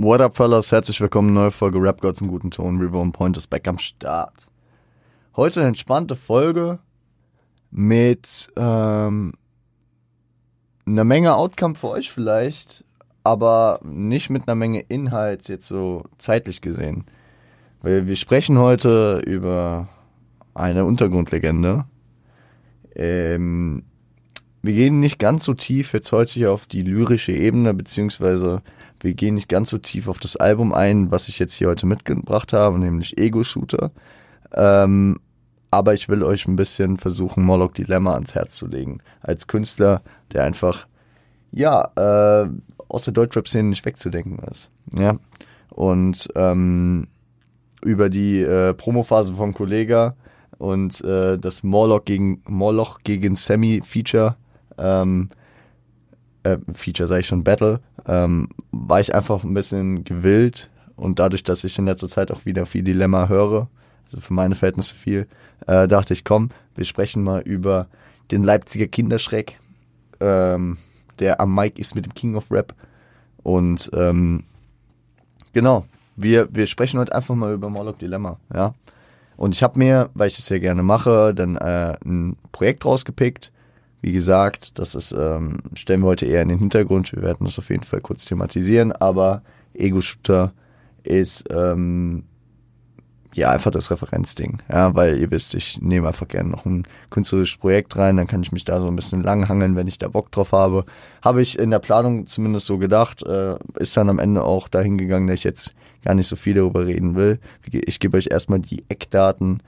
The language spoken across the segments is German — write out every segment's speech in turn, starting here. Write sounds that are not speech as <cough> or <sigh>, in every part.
What up, fellas? Herzlich willkommen, neue Folge Rap Gods im guten Ton. River on Point ist back am Start. Heute eine entspannte Folge mit ähm, einer Menge Outcome für euch vielleicht, aber nicht mit einer Menge Inhalt jetzt so zeitlich gesehen. Weil wir sprechen heute über eine Untergrundlegende. Ähm, wir gehen nicht ganz so tief jetzt heute hier auf die lyrische Ebene, beziehungsweise wir gehen nicht ganz so tief auf das Album ein, was ich jetzt hier heute mitgebracht habe, nämlich Ego Shooter. Ähm, aber ich will euch ein bisschen versuchen, Moloch Dilemma ans Herz zu legen. Als Künstler, der einfach, ja, äh, aus der Deutschrap-Szene nicht wegzudenken ist. Ja. Und ähm, über die äh, Promophase von Kollega und äh, das Morlock gegen Morloch gegen Sammy Feature, ähm, äh, Feature sage ich schon, Battle, ähm, war ich einfach ein bisschen gewillt und dadurch, dass ich in letzter Zeit auch wieder viel Dilemma höre, also für meine Verhältnisse viel, äh, dachte ich, komm, wir sprechen mal über den Leipziger Kinderschreck, ähm, der am Mike ist mit dem King of Rap und ähm, genau, wir, wir sprechen heute einfach mal über Morlock Dilemma, ja. Und ich habe mir, weil ich das sehr gerne mache, dann äh, ein Projekt rausgepickt. Wie gesagt, das ist, ähm, stellen wir heute eher in den Hintergrund. Wir werden das auf jeden Fall kurz thematisieren, aber Ego-Shooter ist ähm, ja einfach das Referenzding. Ja, weil ihr wisst, ich nehme einfach gerne noch ein künstlerisches Projekt rein, dann kann ich mich da so ein bisschen langhangeln, wenn ich da Bock drauf habe. Habe ich in der Planung zumindest so gedacht, äh, ist dann am Ende auch dahin gegangen, dass ich jetzt gar nicht so viel darüber reden will. Ich gebe euch erstmal die Eckdaten.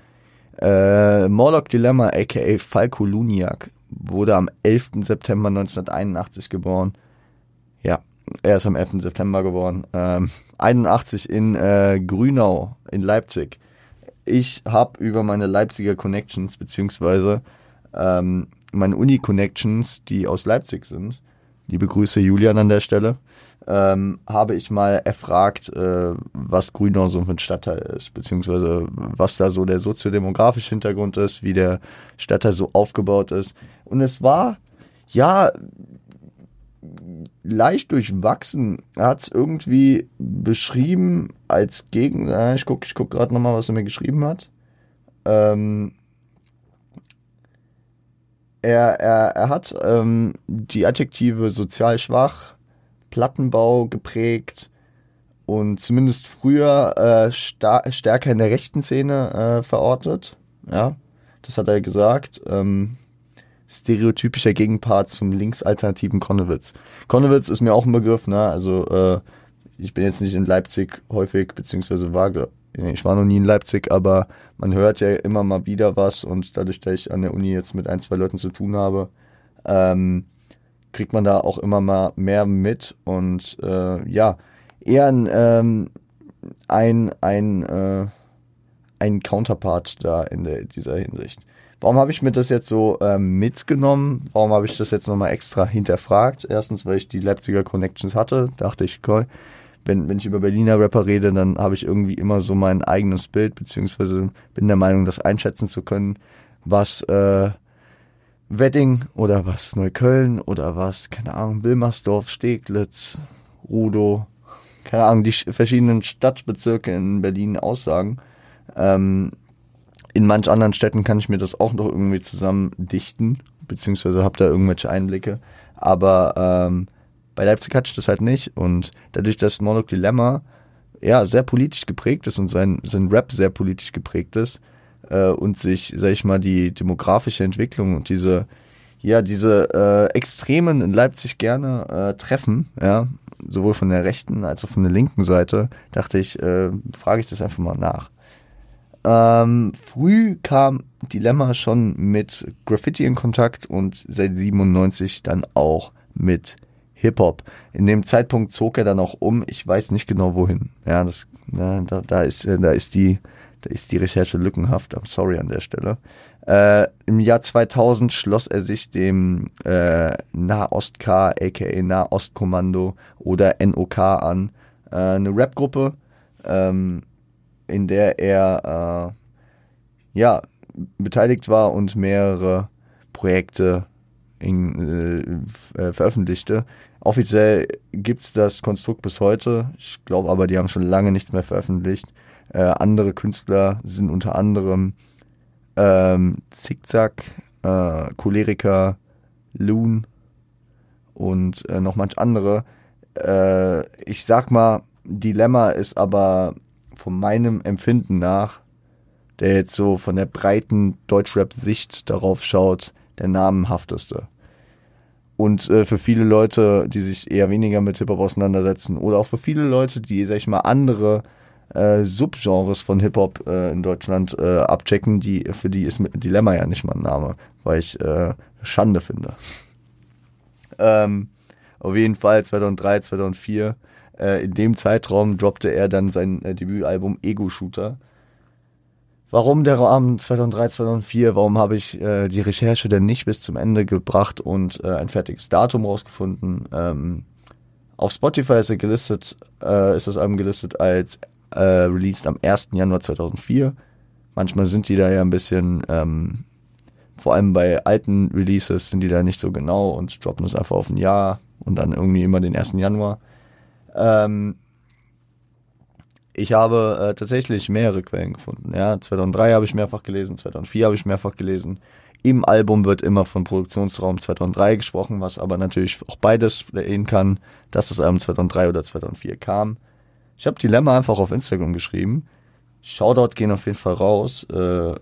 Äh, Morlock Dilemma, aka Falco Luniak, wurde am 11. September 1981 geboren. Ja, er ist am 11. September geboren. Ähm, 81 in äh, Grünau in Leipzig. Ich habe über meine Leipziger Connections, beziehungsweise ähm, meine Uni-Connections, die aus Leipzig sind, liebe Grüße Julian an der Stelle, ähm, habe ich mal erfragt, äh, was Grünau so für ein Stadtteil ist, beziehungsweise was da so der soziodemografische Hintergrund ist, wie der Stadtteil so aufgebaut ist. Und es war, ja, leicht durchwachsen. Er hat es irgendwie beschrieben als Gegen... Äh, ich gucke ich guck gerade nochmal, was er mir geschrieben hat. Ähm, er, er, er hat ähm, die Adjektive sozial schwach, Plattenbau geprägt und zumindest früher äh, stärker in der rechten Szene äh, verortet. Ja, das hat er gesagt. Ähm, stereotypischer Gegenpart zum linksalternativen Konnewitz. Konnewitz ist mir auch ein Begriff, ne? Also äh, ich bin jetzt nicht in Leipzig häufig, beziehungsweise war, ich war noch nie in Leipzig, aber man hört ja immer mal wieder was und dadurch, dass ich an der Uni jetzt mit ein, zwei Leuten zu tun habe, ähm, kriegt man da auch immer mal mehr mit und äh, ja, eher ein, ähm, ein, ein, äh, ein Counterpart da in der, dieser Hinsicht. Warum habe ich mir das jetzt so ähm, mitgenommen? Warum habe ich das jetzt nochmal extra hinterfragt? Erstens, weil ich die Leipziger Connections hatte, dachte ich, cool, wenn, wenn ich über Berliner Rapper rede, dann habe ich irgendwie immer so mein eigenes Bild, beziehungsweise bin der Meinung, das einschätzen zu können, was äh, Wedding oder was Neukölln oder was, keine Ahnung, Wilmersdorf, Steglitz, Rudow, keine Ahnung, die verschiedenen Stadtbezirke in Berlin aussagen. Ähm, in manch anderen Städten kann ich mir das auch noch irgendwie zusammen dichten, beziehungsweise habe da irgendwelche Einblicke. Aber ähm, bei Leipzig hatte ich das halt nicht. Und dadurch, dass Moloch Dilemma ja sehr politisch geprägt ist und sein, sein Rap sehr politisch geprägt ist, äh, und sich, sag ich mal, die demografische Entwicklung und diese, ja, diese äh, Extremen in Leipzig gerne äh, treffen, ja, sowohl von der rechten als auch von der linken Seite, dachte ich, äh, frage ich das einfach mal nach. Ähm, früh kam Dilemma schon mit Graffiti in Kontakt und seit 97 dann auch mit Hip-Hop. In dem Zeitpunkt zog er dann auch um, ich weiß nicht genau wohin. Ja, das, na, da, da, ist, da ist die da ist die Recherche lückenhaft. I'm sorry an der Stelle. Äh, Im Jahr 2000 schloss er sich dem äh, Nahost-K, aka Nahostkommando oder NOK an. Äh, eine Rap-Gruppe, ähm, in der er äh, ja, beteiligt war und mehrere Projekte in, äh, veröffentlichte. Offiziell gibt's das Konstrukt bis heute. Ich glaube aber, die haben schon lange nichts mehr veröffentlicht. Äh, andere Künstler sind unter anderem ähm, Zickzack, äh, Choleriker, Loon und äh, noch manch andere. Äh, ich sag mal, Dilemma ist aber von meinem Empfinden nach, der jetzt so von der breiten Deutschrap-Sicht darauf schaut, der namenhafteste. Und äh, für viele Leute, die sich eher weniger mit Hip-Hop auseinandersetzen, oder auch für viele Leute, die, sag ich mal, andere äh, Subgenres von Hip-Hop äh, in Deutschland äh, abchecken, die, für die ist Dilemma ja nicht mal ein Name, weil ich äh, Schande finde. ähm, auf jeden Fall 2003, 2004, äh, in dem Zeitraum droppte er dann sein äh, Debütalbum Ego Shooter Warum der Rahmen 2003, 2004? Warum habe ich die Recherche denn nicht bis zum Ende gebracht und ein fertiges Datum rausgefunden? Ähm, auf Spotify ist gelistet, äh, ist das Album gelistet als äh, released am 1. Januar 2004. Manchmal sind die da ja ein bisschen, ähm, vor allem bei alten Releases sind die da nicht so genau und droppen es einfach auf ein Jahr und dann irgendwie immer den 1. Januar. Ähm, ich habe äh, tatsächlich mehrere Quellen gefunden. Ja, 2003 habe ich mehrfach gelesen, 2004 habe ich mehrfach gelesen. Im Album wird immer von Produktionsraum 2003 gesprochen, was aber natürlich auch beides sehen kann, dass das Album 2003 oder 2004 kam. Ich habe Dilemma einfach auf Instagram geschrieben. Shoutout gehen auf jeden Fall raus. Äh,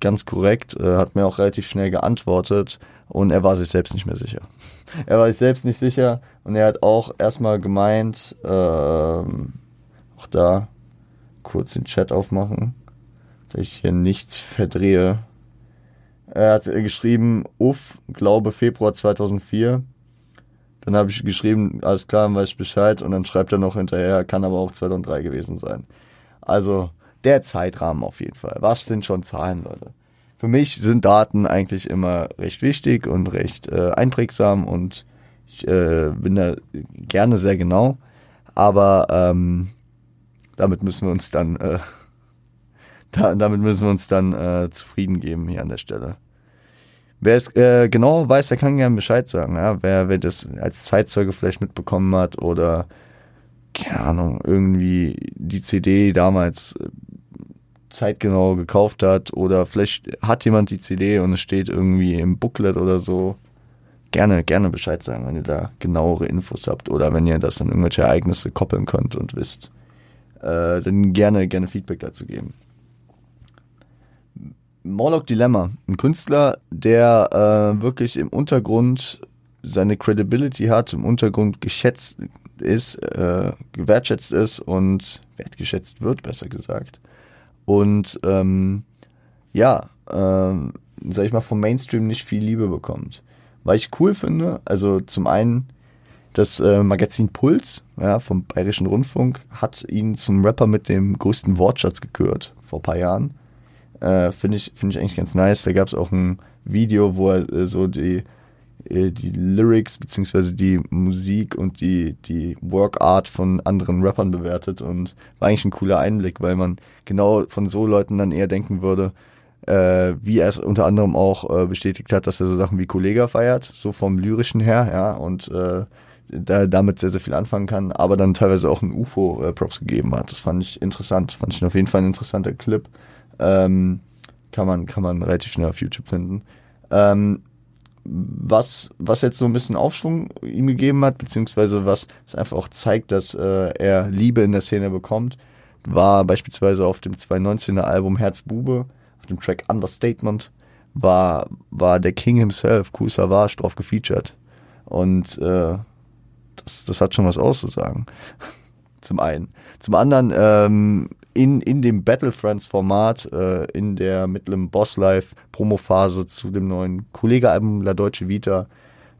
ganz korrekt, äh, hat mir auch relativ schnell geantwortet und er war sich selbst nicht mehr sicher. <laughs> er war sich selbst nicht sicher und er hat auch erstmal gemeint, äh, auch da kurz den Chat aufmachen, dass ich hier nichts verdrehe. Er hat geschrieben, uff, glaube Februar 2004. Dann habe ich geschrieben, alles klar, dann weiß ich Bescheid. Und dann schreibt er noch hinterher, kann aber auch 2003 gewesen sein. Also der Zeitrahmen auf jeden Fall. Was sind schon Zahlen, Leute? Für mich sind Daten eigentlich immer recht wichtig und recht äh, einprägsam und ich äh, bin da gerne sehr genau. Aber ähm, damit müssen wir uns dann, äh, <laughs> da, damit müssen wir uns dann äh, zufrieden geben hier an der Stelle. Wer es äh, genau weiß, der kann gerne Bescheid sagen. Ja? Wer, wer das als Zeitzeuge vielleicht mitbekommen hat oder keine Ahnung, irgendwie die CD damals äh, zeitgenau gekauft hat oder vielleicht hat jemand die CD und es steht irgendwie im Booklet oder so. Gerne, gerne Bescheid sagen, wenn ihr da genauere Infos habt oder wenn ihr das an irgendwelche Ereignisse koppeln könnt und wisst, äh, dann gerne, gerne Feedback dazu geben. Morlock Dilemma, ein Künstler, der äh, wirklich im Untergrund seine Credibility hat, im Untergrund geschätzt ist, äh, gewertschätzt ist und wertgeschätzt wird, besser gesagt. Und ähm, ja, ähm, sag ich mal, vom Mainstream nicht viel Liebe bekommt. Weil ich cool finde, also zum einen das äh, Magazin Puls ja, vom Bayerischen Rundfunk hat ihn zum Rapper mit dem größten Wortschatz gekürt vor paar Jahren. Äh, Finde ich, find ich eigentlich ganz nice. Da gab es auch ein Video, wo er äh, so die, äh, die Lyrics beziehungsweise die Musik und die, die Workart von anderen Rappern bewertet und war eigentlich ein cooler Einblick, weil man genau von so Leuten dann eher denken würde, äh, wie er es unter anderem auch äh, bestätigt hat, dass er so Sachen wie Kollega feiert, so vom lyrischen her, ja, und äh, da damit sehr, sehr viel anfangen kann, aber dann teilweise auch ein UFO äh, gegeben hat. Das fand ich interessant. Fand ich auf jeden Fall ein interessanter Clip. Ähm, kann man, kann man relativ schnell auf YouTube finden. Ähm, was, was jetzt so ein bisschen Aufschwung ihm gegeben hat, beziehungsweise was es einfach auch zeigt, dass äh, er Liebe in der Szene bekommt, war beispielsweise auf dem 2019er Album Herzbube, auf dem Track Understatement, war, war der King himself, Kool Savage, drauf gefeatured. Und äh, das, das hat schon was auszusagen. <laughs> Zum einen. Zum anderen, ähm, in, in dem Battlefriends-Format, äh, in der mittleren Boss-Life-Promo-Phase zu dem neuen Kollege-Album La Deutsche Vita,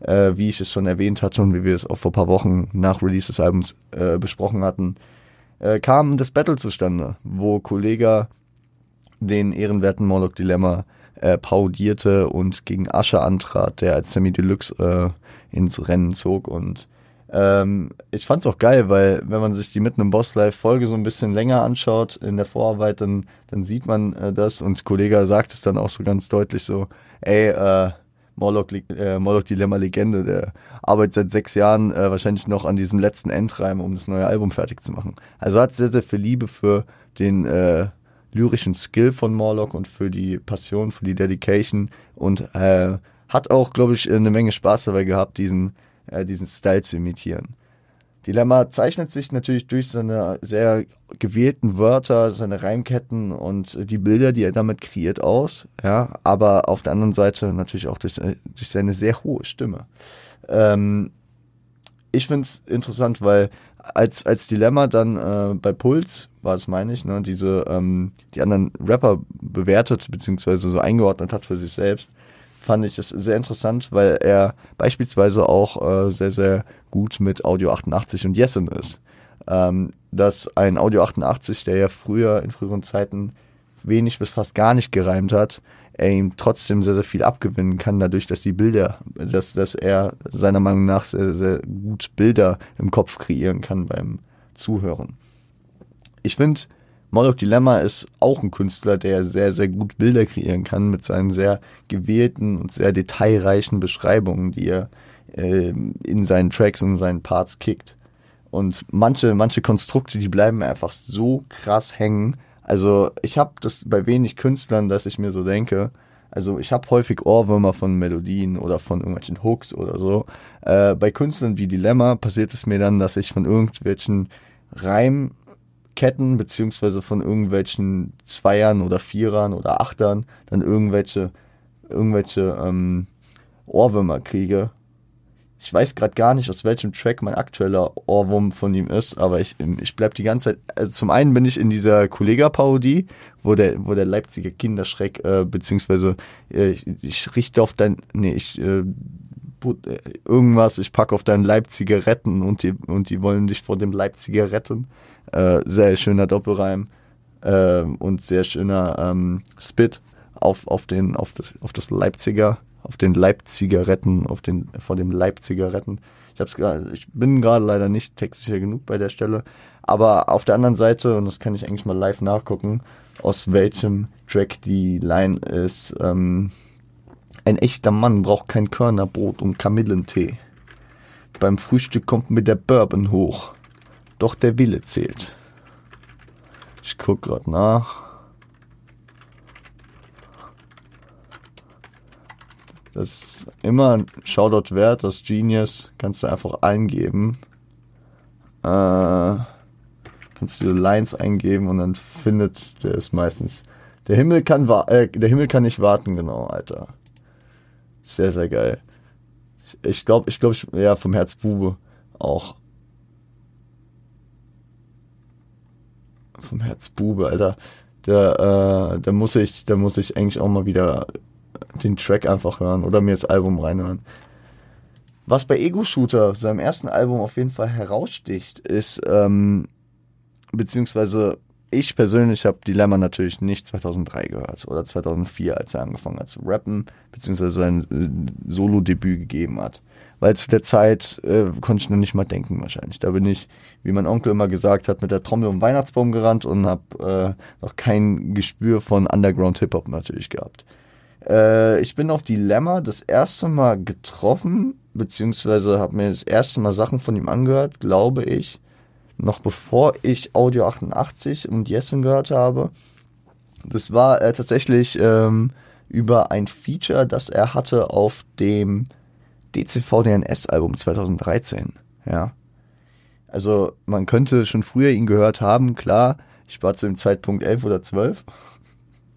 äh, wie ich es schon erwähnt hatte und wie wir es auch vor paar Wochen nach Release des Albums äh, besprochen hatten, äh, kam das Battle zustande, wo Kollega den ehrenwerten Morlock Dilemma äh, paudierte und gegen Asche antrat, der als Semi Deluxe äh, ins Rennen zog und ähm, ich fand's auch geil, weil wenn man sich die mitten im Boss Live Folge so ein bisschen länger anschaut in der Vorarbeit, dann, dann sieht man äh, das und Kollege sagt es dann auch so ganz deutlich so, ey, äh, Morlock, äh, Morlock Dilemma Legende, der arbeitet seit sechs Jahren äh, wahrscheinlich noch an diesem letzten Endreim, um das neue Album fertig zu machen. Also hat sehr, sehr viel Liebe für den äh, lyrischen Skill von Morlock und für die Passion, für die Dedication und äh, hat auch, glaube ich, eine Menge Spaß dabei gehabt, diesen, äh, diesen Style zu imitieren. Dilemma zeichnet sich natürlich durch seine sehr gewählten Wörter, seine Reimketten und die Bilder, die er damit kreiert, aus. Ja, aber auf der anderen Seite natürlich auch durch, durch seine sehr hohe Stimme. Ähm, ich finde es interessant, weil als, als Dilemma dann äh, bei Puls, war es meine ich, ne, diese, ähm, die anderen Rapper bewertet, beziehungsweise so eingeordnet hat für sich selbst, fand ich es sehr interessant, weil er beispielsweise auch äh, sehr, sehr gut mit Audio 88 und Yesin ist. Ähm, dass ein Audio 88, der ja früher, in früheren Zeiten wenig bis fast gar nicht gereimt hat, er ihm trotzdem sehr, sehr viel abgewinnen kann, dadurch, dass die Bilder, dass, dass er seiner Meinung nach sehr, sehr gut Bilder im Kopf kreieren kann beim Zuhören. Ich finde, Moloch Dilemma ist auch ein Künstler, der sehr, sehr gut Bilder kreieren kann mit seinen sehr gewählten und sehr detailreichen Beschreibungen, die er äh, in seinen Tracks und seinen Parts kickt. Und manche, manche Konstrukte, die bleiben einfach so krass hängen. Also ich habe das bei wenig Künstlern, dass ich mir so denke, also ich habe häufig Ohrwürmer von Melodien oder von irgendwelchen Hooks oder so. Äh, bei Künstlern wie Dilemma passiert es mir dann, dass ich von irgendwelchen Reim Ketten beziehungsweise von irgendwelchen Zweiern oder Vierern oder Achtern dann irgendwelche irgendwelche ähm, Ohrwürmer kriege. Ich weiß gerade gar nicht, aus welchem Track mein aktueller Ohrwurm von ihm ist, aber ich, ich bleib die ganze Zeit. Also zum einen bin ich in dieser Kollega-Parodie, wo der, wo der Leipziger Kinderschreck, äh, beziehungsweise äh, ich, ich richte auf dein. Nee, ich äh, irgendwas, ich packe auf deinen Leipziger retten und die, und die wollen dich vor dem Leipziger retten. Äh, sehr schöner Doppelreim äh, und sehr schöner ähm, Spit auf, auf, den, auf, das, auf das Leipziger, auf den Leipziger Retten, auf den, vor dem Leipziger Retten. Ich, hab's grad, ich bin gerade leider nicht textsicher genug bei der Stelle. Aber auf der anderen Seite, und das kann ich eigentlich mal live nachgucken, aus welchem Track die Line ist, ähm, ein echter Mann braucht kein Körnerbrot und Kamillentee. Beim Frühstück kommt mir der Bourbon hoch. Doch der Wille zählt. Ich guck grad nach. Das ist immer ein Shoutout wert, das Genius kannst du einfach eingeben. Äh, kannst du Lines eingeben und dann findet der es meistens. Der Himmel kann äh, der Himmel kann nicht warten, genau, Alter. Sehr, sehr geil. Ich glaube, ich glaube, ja, vom Herzbube auch. vom Herzbube, Alter. Da, äh, da muss ich, da muss ich eigentlich auch mal wieder den Track einfach hören oder mir das Album reinhören. Was bei Ego Shooter, seinem ersten Album, auf jeden Fall heraussticht, ist, ähm, beziehungsweise ich persönlich habe Dilemma natürlich nicht 2003 gehört oder 2004, als er angefangen hat zu rappen, beziehungsweise sein äh, Solo-Debüt gegeben hat weil zu der Zeit äh, konnte ich noch nicht mal denken wahrscheinlich. Da bin ich, wie mein Onkel immer gesagt hat, mit der Trommel um Weihnachtsbaum gerannt und habe äh, noch kein Gespür von Underground Hip-Hop natürlich gehabt. Äh, ich bin auf Dilemma das erste Mal getroffen, beziehungsweise habe mir das erste Mal Sachen von ihm angehört, glaube ich, noch bevor ich Audio 88 und Jessen gehört habe. Das war äh, tatsächlich ähm, über ein Feature, das er hatte auf dem DCV-DNS-Album 2013. Ja. Also man könnte schon früher ihn gehört haben, klar. Ich war zu dem Zeitpunkt elf oder zwölf.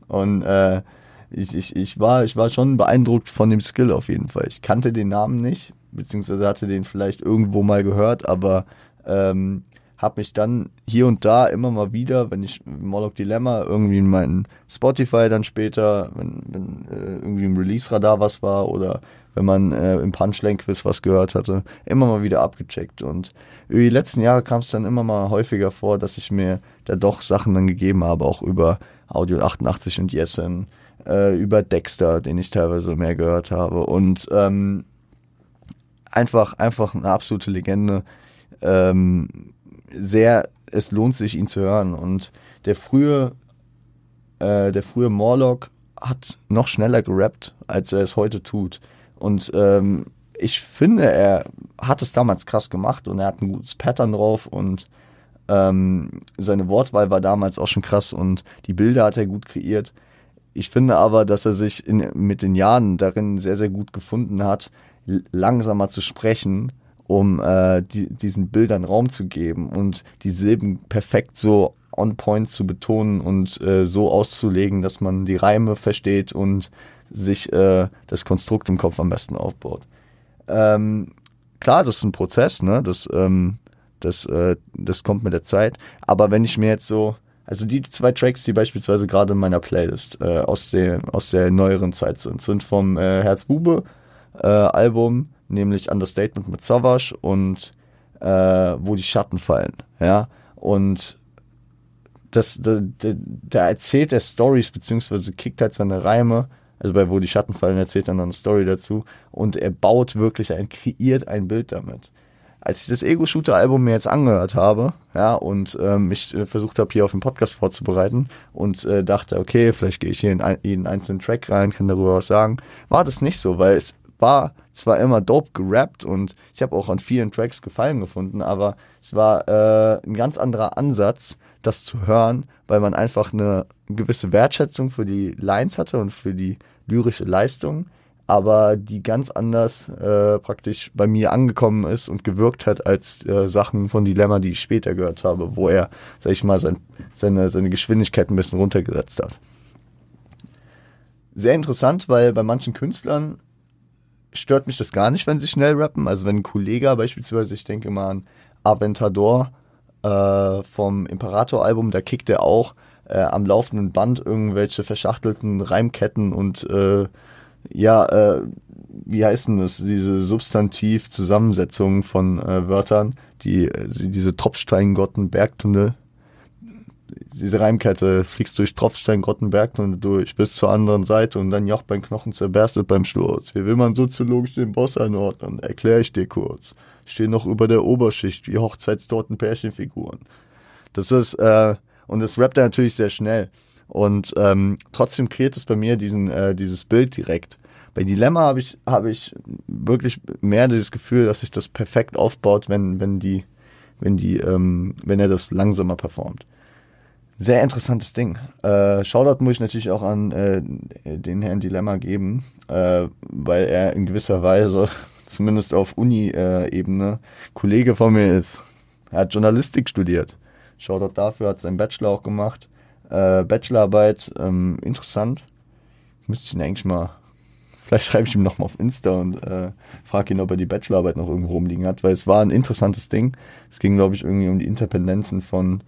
Und äh, ich, ich, ich, war, ich war schon beeindruckt von dem Skill auf jeden Fall. Ich kannte den Namen nicht, beziehungsweise hatte den vielleicht irgendwo mal gehört, aber ähm, habe mich dann hier und da immer mal wieder, wenn ich Moloch Dilemma irgendwie in meinen Spotify dann später, wenn, wenn äh, irgendwie im Release-Radar was war oder wenn man äh, im Punchline-Quiz was gehört hatte, immer mal wieder abgecheckt. Und über die letzten Jahre kam es dann immer mal häufiger vor, dass ich mir da doch Sachen dann gegeben habe, auch über Audio 88 und Yesen, äh, über Dexter, den ich teilweise mehr gehört habe. Und ähm, einfach, einfach eine absolute Legende. Ähm, sehr, es lohnt sich, ihn zu hören. Und der frühe, äh, der frühe Morlock hat noch schneller gerappt, als er es heute tut. Und ähm, ich finde, er hat es damals krass gemacht und er hat ein gutes Pattern drauf und ähm, seine Wortwahl war damals auch schon krass und die Bilder hat er gut kreiert. Ich finde aber, dass er sich in, mit den Jahren darin sehr, sehr gut gefunden hat, langsamer zu sprechen, um äh, die, diesen Bildern Raum zu geben und die Silben perfekt so on point zu betonen und äh, so auszulegen, dass man die Reime versteht und sich äh, das Konstrukt im Kopf am besten aufbaut. Ähm, klar, das ist ein Prozess, ne? Das, ähm, das, äh, das kommt mit der Zeit. Aber wenn ich mir jetzt so, also die zwei Tracks, die beispielsweise gerade in meiner Playlist äh, aus, der, aus der neueren Zeit sind, sind vom äh, Herzbube äh, Album, nämlich Understatement mit Savage und äh, wo die Schatten fallen. Ja, und das, da, da, da erzählt er Stories, beziehungsweise kickt halt seine Reime. Also bei Wo die Schatten fallen erzählt er dann eine Story dazu. Und er baut wirklich ein, kreiert ein Bild damit. Als ich das Ego-Shooter-Album mir jetzt angehört habe, ja, und ähm, mich äh, versucht habe, hier auf den Podcast vorzubereiten und äh, dachte, okay, vielleicht gehe ich hier in jeden einzelnen Track rein, kann darüber was sagen, war das nicht so, weil es war zwar immer dope gerappt und ich habe auch an vielen Tracks Gefallen gefunden, aber es war äh, ein ganz anderer Ansatz, das zu hören, weil man einfach eine gewisse Wertschätzung für die Lines hatte und für die lyrische Leistung, aber die ganz anders äh, praktisch bei mir angekommen ist und gewirkt hat als äh, Sachen von Dilemma, die ich später gehört habe, wo er, sag ich mal, sein, seine, seine Geschwindigkeit ein bisschen runtergesetzt hat. Sehr interessant, weil bei manchen Künstlern stört mich das gar nicht, wenn sie schnell rappen. Also wenn ein Kollege beispielsweise, ich denke mal an Aventador äh, vom Imperator-Album, da kickt er auch äh, am laufenden Band irgendwelche verschachtelten Reimketten und äh, ja, äh, wie heißen das, diese Substantiv-Zusammensetzungen von äh, Wörtern, die, äh, diese Tropfsteingotten, Bergtunnel, diese Reimkette, fliegst durch Tropfstein-Grottenbergtunnel durch bis zur anderen Seite und dann Joch beim Knochen zerberstet beim Sturz. Wie will man soziologisch den Boss einordnen? Erkläre ich dir kurz. Stehen noch über der Oberschicht wie Hochzeitstorten Pärchenfiguren. Das ist, äh, und das rappt er natürlich sehr schnell. Und ähm, trotzdem kreiert es bei mir diesen, äh, dieses Bild direkt. Bei Dilemma habe ich, habe ich wirklich mehr das Gefühl, dass sich das perfekt aufbaut, wenn, wenn die, wenn die, ähm, wenn er das langsamer performt. Sehr interessantes Ding. Äh, Shoutout muss ich natürlich auch an äh, den Herrn Dilemma geben, äh, weil er in gewisser Weise, <laughs> zumindest auf Uni-Ebene, Kollege von mir ist. Er hat Journalistik studiert. Shoutout dafür, hat seinen Bachelor auch gemacht. Äh, Bachelorarbeit, ähm, interessant. Müsste ich ihn eigentlich mal, <laughs> vielleicht schreibe ich ihm nochmal auf Insta und äh, frage ihn, ob er die Bachelorarbeit noch irgendwo rumliegen hat, weil es war ein interessantes Ding. Es ging, glaube ich, irgendwie um die Interpendenzen von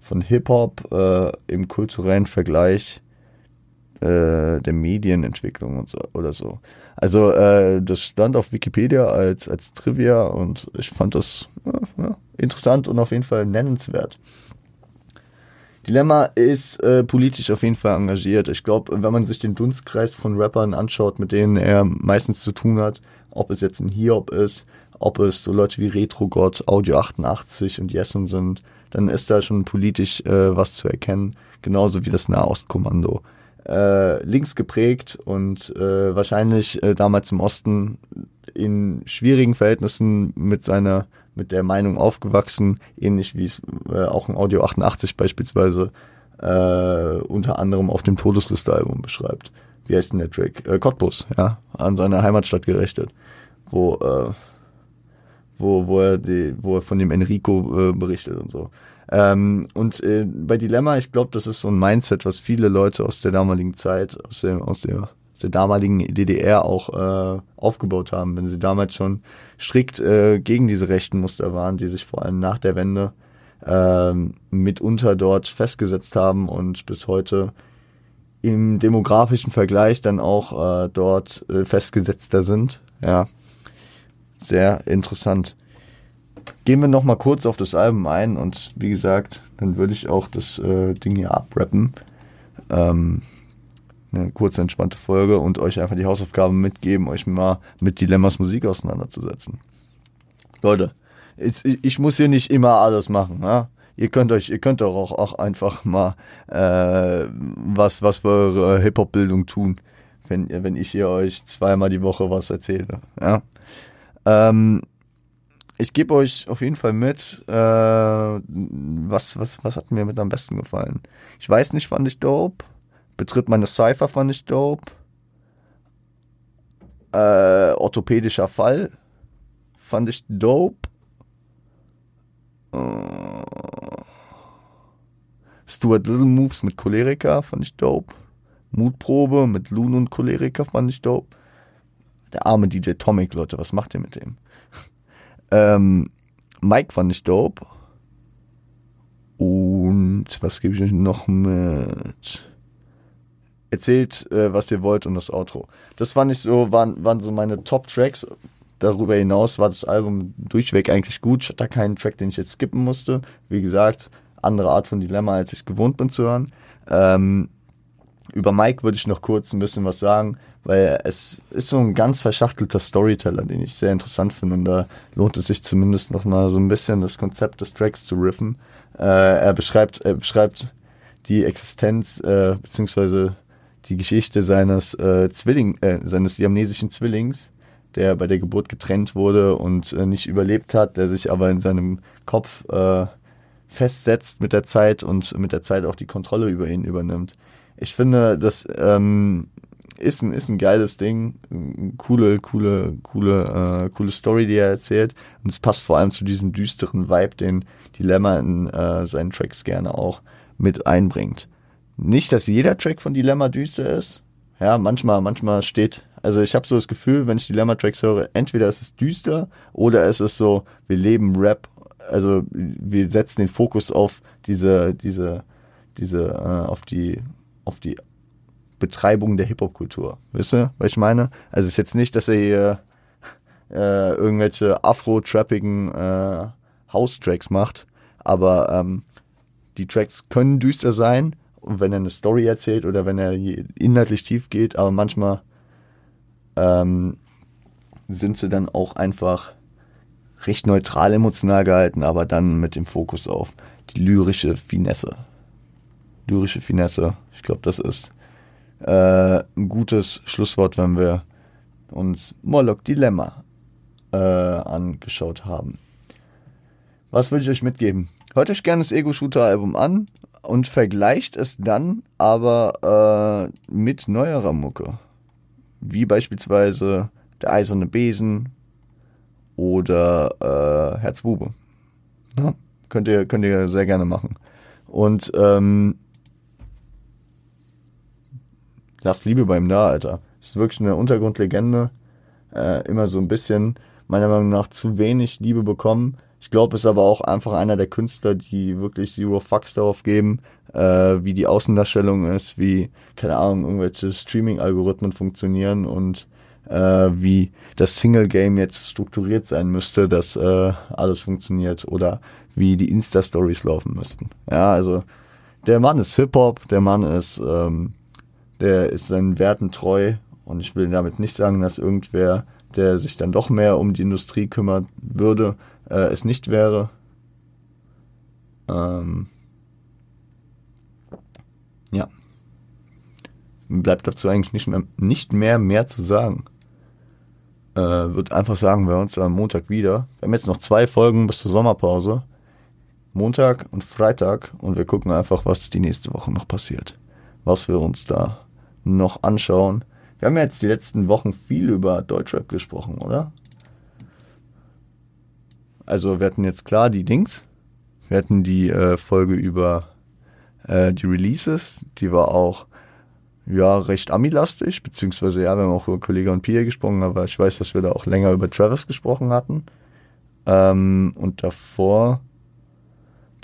von Hip-Hop äh, im kulturellen Vergleich äh, der Medienentwicklung und so, oder so. Also äh, das stand auf Wikipedia als, als Trivia und ich fand das ja, interessant und auf jeden Fall nennenswert. Dilemma ist äh, politisch auf jeden Fall engagiert. Ich glaube, wenn man sich den Dunstkreis von Rappern anschaut, mit denen er meistens zu tun hat, ob es jetzt ein Hiob ist, ob es so Leute wie Retro God, Audio 88 und Jessen sind, dann ist da schon politisch äh, was zu erkennen, genauso wie das Nahostkommando. Äh, links geprägt und äh, wahrscheinlich äh, damals im Osten in schwierigen Verhältnissen mit seiner, mit der Meinung aufgewachsen, ähnlich wie es äh, auch ein Audio 88 beispielsweise äh, unter anderem auf dem Todesliste-Album beschreibt. Wie heißt denn der Track? Äh, Cottbus, ja, an seine Heimatstadt gerichtet, wo äh, wo, wo, er, die, wo er von dem Enrico äh, berichtet und so. Ähm, und äh, bei Dilemma, ich glaube, das ist so ein Mindset, was viele Leute aus der damaligen Zeit, aus der, aus der, aus der damaligen DDR auch äh, aufgebaut haben, wenn sie damals schon strikt äh, gegen diese rechten Muster waren, die sich vor allem nach der Wende äh, mitunter dort festgesetzt haben und bis heute im demografischen Vergleich dann auch äh, dort äh, festgesetzter sind. Ja, sehr interessant. Gehen wir noch mal kurz auf das Album ein und wie gesagt, dann würde ich auch das äh, Ding hier abrappen. Ähm, eine kurze, entspannte Folge und euch einfach die Hausaufgabe mitgeben, euch mal mit Dilemmas Musik auseinanderzusetzen. Leute, ich, ich muss hier nicht immer alles machen. Ja? Ihr könnt euch, ihr könnt auch, auch einfach mal äh, was, was für eure Hip-Hop-Bildung tun wenn, wenn ich hier euch zweimal die Woche was erzähle. Ja. Ähm, ich gebe euch auf jeden Fall mit, äh, was, was, was hat mir mit am besten gefallen. Ich weiß nicht, fand ich dope. Betritt meine Cypher fand ich dope. Äh, orthopädischer Fall fand ich dope. Uh, Stuart Little Moves mit Choleriker fand ich dope. Mutprobe mit Loon und Choleriker fand ich dope. Der arme DJ Tomic, Leute, was macht ihr mit dem? <laughs> ähm, Mike fand ich dope. Und was gebe ich euch noch mit? Erzählt, äh, was ihr wollt und das Outro. Das fand ich so, waren, waren so meine Top-Tracks darüber hinaus war das Album durchweg eigentlich gut. Ich hatte da keinen Track, den ich jetzt skippen musste. Wie gesagt, andere Art von Dilemma, als ich es gewohnt bin zu hören. Ähm, über Mike würde ich noch kurz ein bisschen was sagen, weil es ist so ein ganz verschachtelter Storyteller, den ich sehr interessant finde. Und da lohnt es sich zumindest noch mal so ein bisschen das Konzept des Tracks zu riffen. Äh, er beschreibt, er beschreibt die Existenz äh, beziehungsweise die Geschichte seines äh, Zwilling, äh, seines siamnesischen Zwillings, der bei der Geburt getrennt wurde und äh, nicht überlebt hat, der sich aber in seinem Kopf äh, festsetzt mit der Zeit und mit der Zeit auch die Kontrolle über ihn übernimmt. Ich finde, das ähm, ist, ein, ist ein geiles Ding, coole, coole, coole, äh, coole Story, die er erzählt. Und es passt vor allem zu diesem düsteren Vibe, den Dilemma in äh, seinen Tracks gerne auch mit einbringt. Nicht, dass jeder Track von Dilemma düster ist. Ja, manchmal, manchmal steht also ich habe so das Gefühl, wenn ich Dilemma-Tracks höre, entweder ist es düster oder es ist so, wir leben Rap, also wir setzen den Fokus auf diese, diese, diese, äh, auf die, auf die Betreibung der Hip-Hop-Kultur. Wisst ihr, was ich meine? Also es ist jetzt nicht, dass er hier äh, irgendwelche afro-trappigen äh, House-Tracks macht, aber ähm, die Tracks können düster sein wenn er eine Story erzählt oder wenn er inhaltlich tief geht, aber manchmal ähm, sind sie dann auch einfach recht neutral emotional gehalten, aber dann mit dem Fokus auf die lyrische Finesse. Lyrische Finesse, ich glaube, das ist äh, ein gutes Schlusswort, wenn wir uns Moloch Dilemma äh, angeschaut haben. Was will ich euch mitgeben? Hört euch gerne das Ego-Shooter-Album an und vergleicht es dann aber äh, mit neuerer Mucke wie beispielsweise der eiserne Besen oder äh, Herzbube. Ja, könnt, ihr, könnt ihr sehr gerne machen. Und ähm, lasst Liebe beim da, Alter. ist wirklich eine Untergrundlegende. Äh, immer so ein bisschen, meiner Meinung nach, zu wenig Liebe bekommen. Ich glaube, ist aber auch einfach einer der Künstler, die wirklich Zero Fucks darauf geben, äh, wie die Außendarstellung ist, wie, keine Ahnung, irgendwelche Streaming-Algorithmen funktionieren und äh, wie das Single-Game jetzt strukturiert sein müsste, dass äh, alles funktioniert oder wie die Insta-Stories laufen müssten. Ja, also der Mann ist Hip-Hop, der Mann ist, ähm, der ist seinen Werten treu und ich will damit nicht sagen, dass irgendwer, der sich dann doch mehr um die Industrie kümmern würde, äh, es nicht wäre. Ähm, ja. Bleibt dazu eigentlich nicht mehr, nicht mehr, mehr zu sagen. Äh, würde einfach sagen, wir uns am Montag wieder. Wir haben jetzt noch zwei Folgen bis zur Sommerpause. Montag und Freitag und wir gucken einfach, was die nächste Woche noch passiert. Was wir uns da noch anschauen. Wir haben ja jetzt die letzten Wochen viel über Deutschrap gesprochen, oder? Also wir hatten jetzt klar die Dings. Wir hatten die äh, Folge über äh, die Releases, die war auch ja recht Ami-lastig, beziehungsweise ja, wir haben auch über Kollege und Pierre gesprochen, aber ich weiß, dass wir da auch länger über Travis gesprochen hatten. Ähm, und davor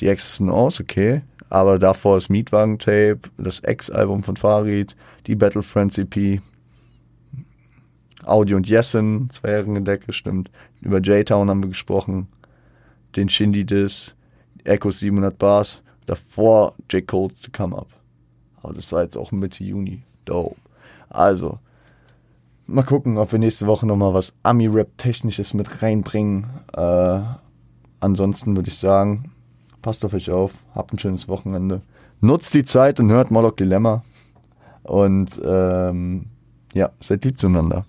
die and O's, okay. Aber davor das Mietwagen-Tape, das X-Album von Farid, die Battlefriends EP, Audi und Jessen, zwei Jahre Decke, stimmt. Über J-Town haben wir gesprochen, den Shindy-Diss, Echo 700 Bars. Davor J. Cole's The Come Up. Aber das war jetzt auch Mitte Juni. Dope. Also, mal gucken, ob wir nächste Woche nochmal was Ami-Rap-Technisches mit reinbringen. Äh, ansonsten würde ich sagen, passt auf euch auf, habt ein schönes Wochenende. Nutzt die Zeit und hört Moloch Dilemma. Und ähm, Ja, seid lieb zueinander.